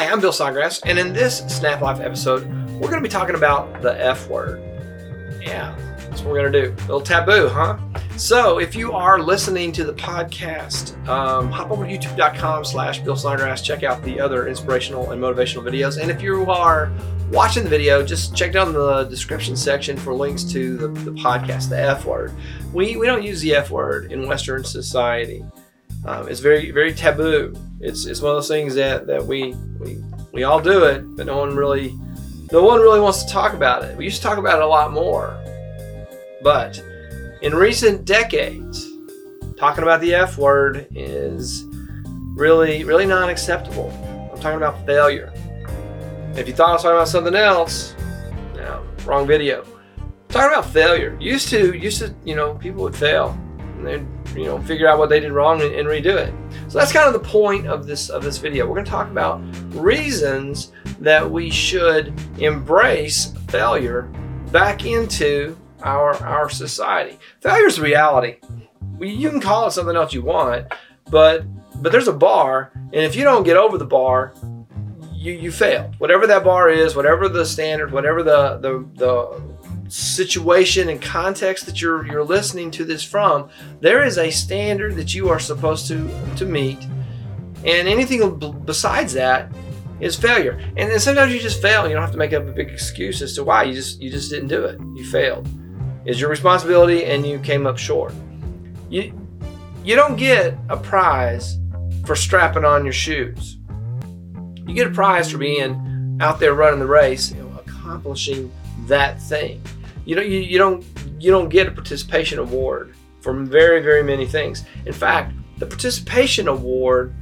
Hi, I'm Bill Snodgrass, and in this Snap Life episode, we're going to be talking about the F word. Yeah, that's what we're going to do. A little taboo, huh? So, if you are listening to the podcast, um, hop over to youtube.com slash Bill Snodgrass. Check out the other inspirational and motivational videos. And if you are watching the video, just check down the description section for links to the, the podcast, the F word. We, we don't use the F word in Western society. Um, it's very, very taboo. It's, it's one of those things that, that we, we, we all do it, but no one really, no one really wants to talk about it. We used to talk about it a lot more. But in recent decades, talking about the F word is really, really not acceptable. I'm talking about failure. If you thought I was talking about something else, no, wrong video. Talking about failure. Used to, used to, you know, people would fail and you know, figure out what they did wrong and, and redo it. So that's kind of the point of this of this video. We're going to talk about reasons that we should embrace failure back into our our society. Failure is reality. You can call it something else you want, but but there's a bar, and if you don't get over the bar, you you failed. Whatever that bar is, whatever the standard, whatever the the the situation and context that you're you're listening to this from, there is a standard that you are supposed to to meet, and anything besides that is failure. And then sometimes you just fail. You don't have to make up a big excuse as to why you just you just didn't do it. You failed. It's your responsibility, and you came up short. You you don't get a prize for strapping on your shoes. You get a prize for being out there running the race, you know, accomplishing that thing. You know, you, you don't you don't get a participation award for very very many things. In fact, the participation award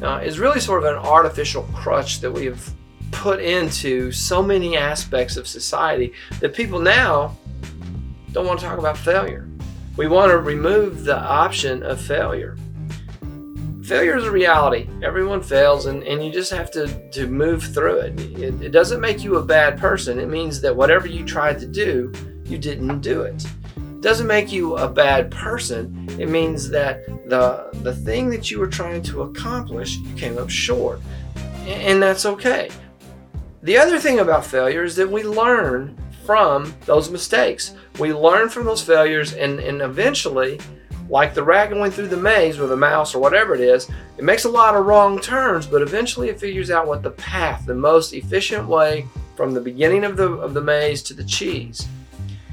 uh, is really sort of an artificial crutch that we have put into so many aspects of society that people now don't want to talk about failure. We want to remove the option of failure. Failure is a reality. Everyone fails, and, and you just have to, to move through it. it. It doesn't make you a bad person. It means that whatever you tried to do, you didn't do it. It doesn't make you a bad person. It means that the, the thing that you were trying to accomplish, you came up short. And that's okay. The other thing about failure is that we learn from those mistakes. We learn from those failures, and, and eventually, like the rat going through the maze or the mouse or whatever it is, it makes a lot of wrong turns, but eventually it figures out what the path, the most efficient way from the beginning of the, of the maze to the cheese.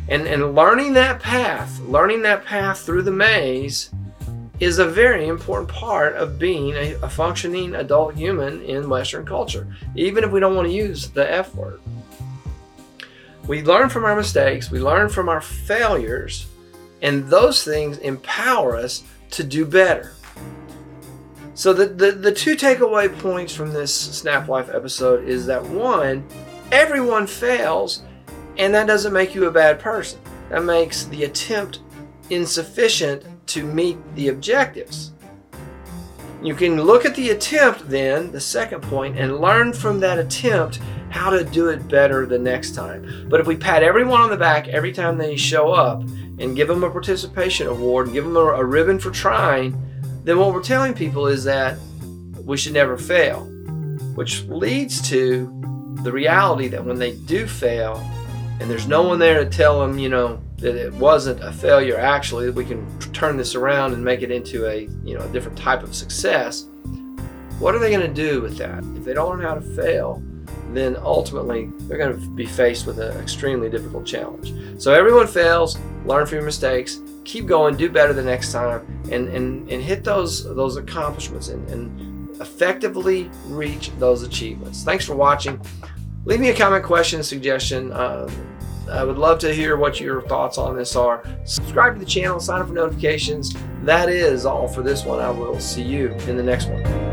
And, and learning that path, learning that path through the maze is a very important part of being a, a functioning adult human in Western culture, even if we don't want to use the F word. We learn from our mistakes, we learn from our failures, and those things empower us to do better. So, the, the, the two takeaway points from this Snap Life episode is that one, everyone fails, and that doesn't make you a bad person. That makes the attempt insufficient to meet the objectives. You can look at the attempt, then, the second point, and learn from that attempt how to do it better the next time. But if we pat everyone on the back every time they show up and give them a participation award, give them a, a ribbon for trying, then what we're telling people is that we should never fail, which leads to the reality that when they do fail and there's no one there to tell them, you know, that it wasn't a failure actually, that we can turn this around and make it into a, you know, a different type of success. What are they going to do with that? If they don't learn how to fail, then ultimately they're going to be faced with an extremely difficult challenge. So everyone fails, learn from your mistakes, keep going, do better the next time, and, and, and hit those, those accomplishments and, and effectively reach those achievements. Thanks for watching. Leave me a comment, question, suggestion. Uh, I would love to hear what your thoughts on this are. Subscribe to the channel, sign up for notifications. That is all for this one. I will see you in the next one.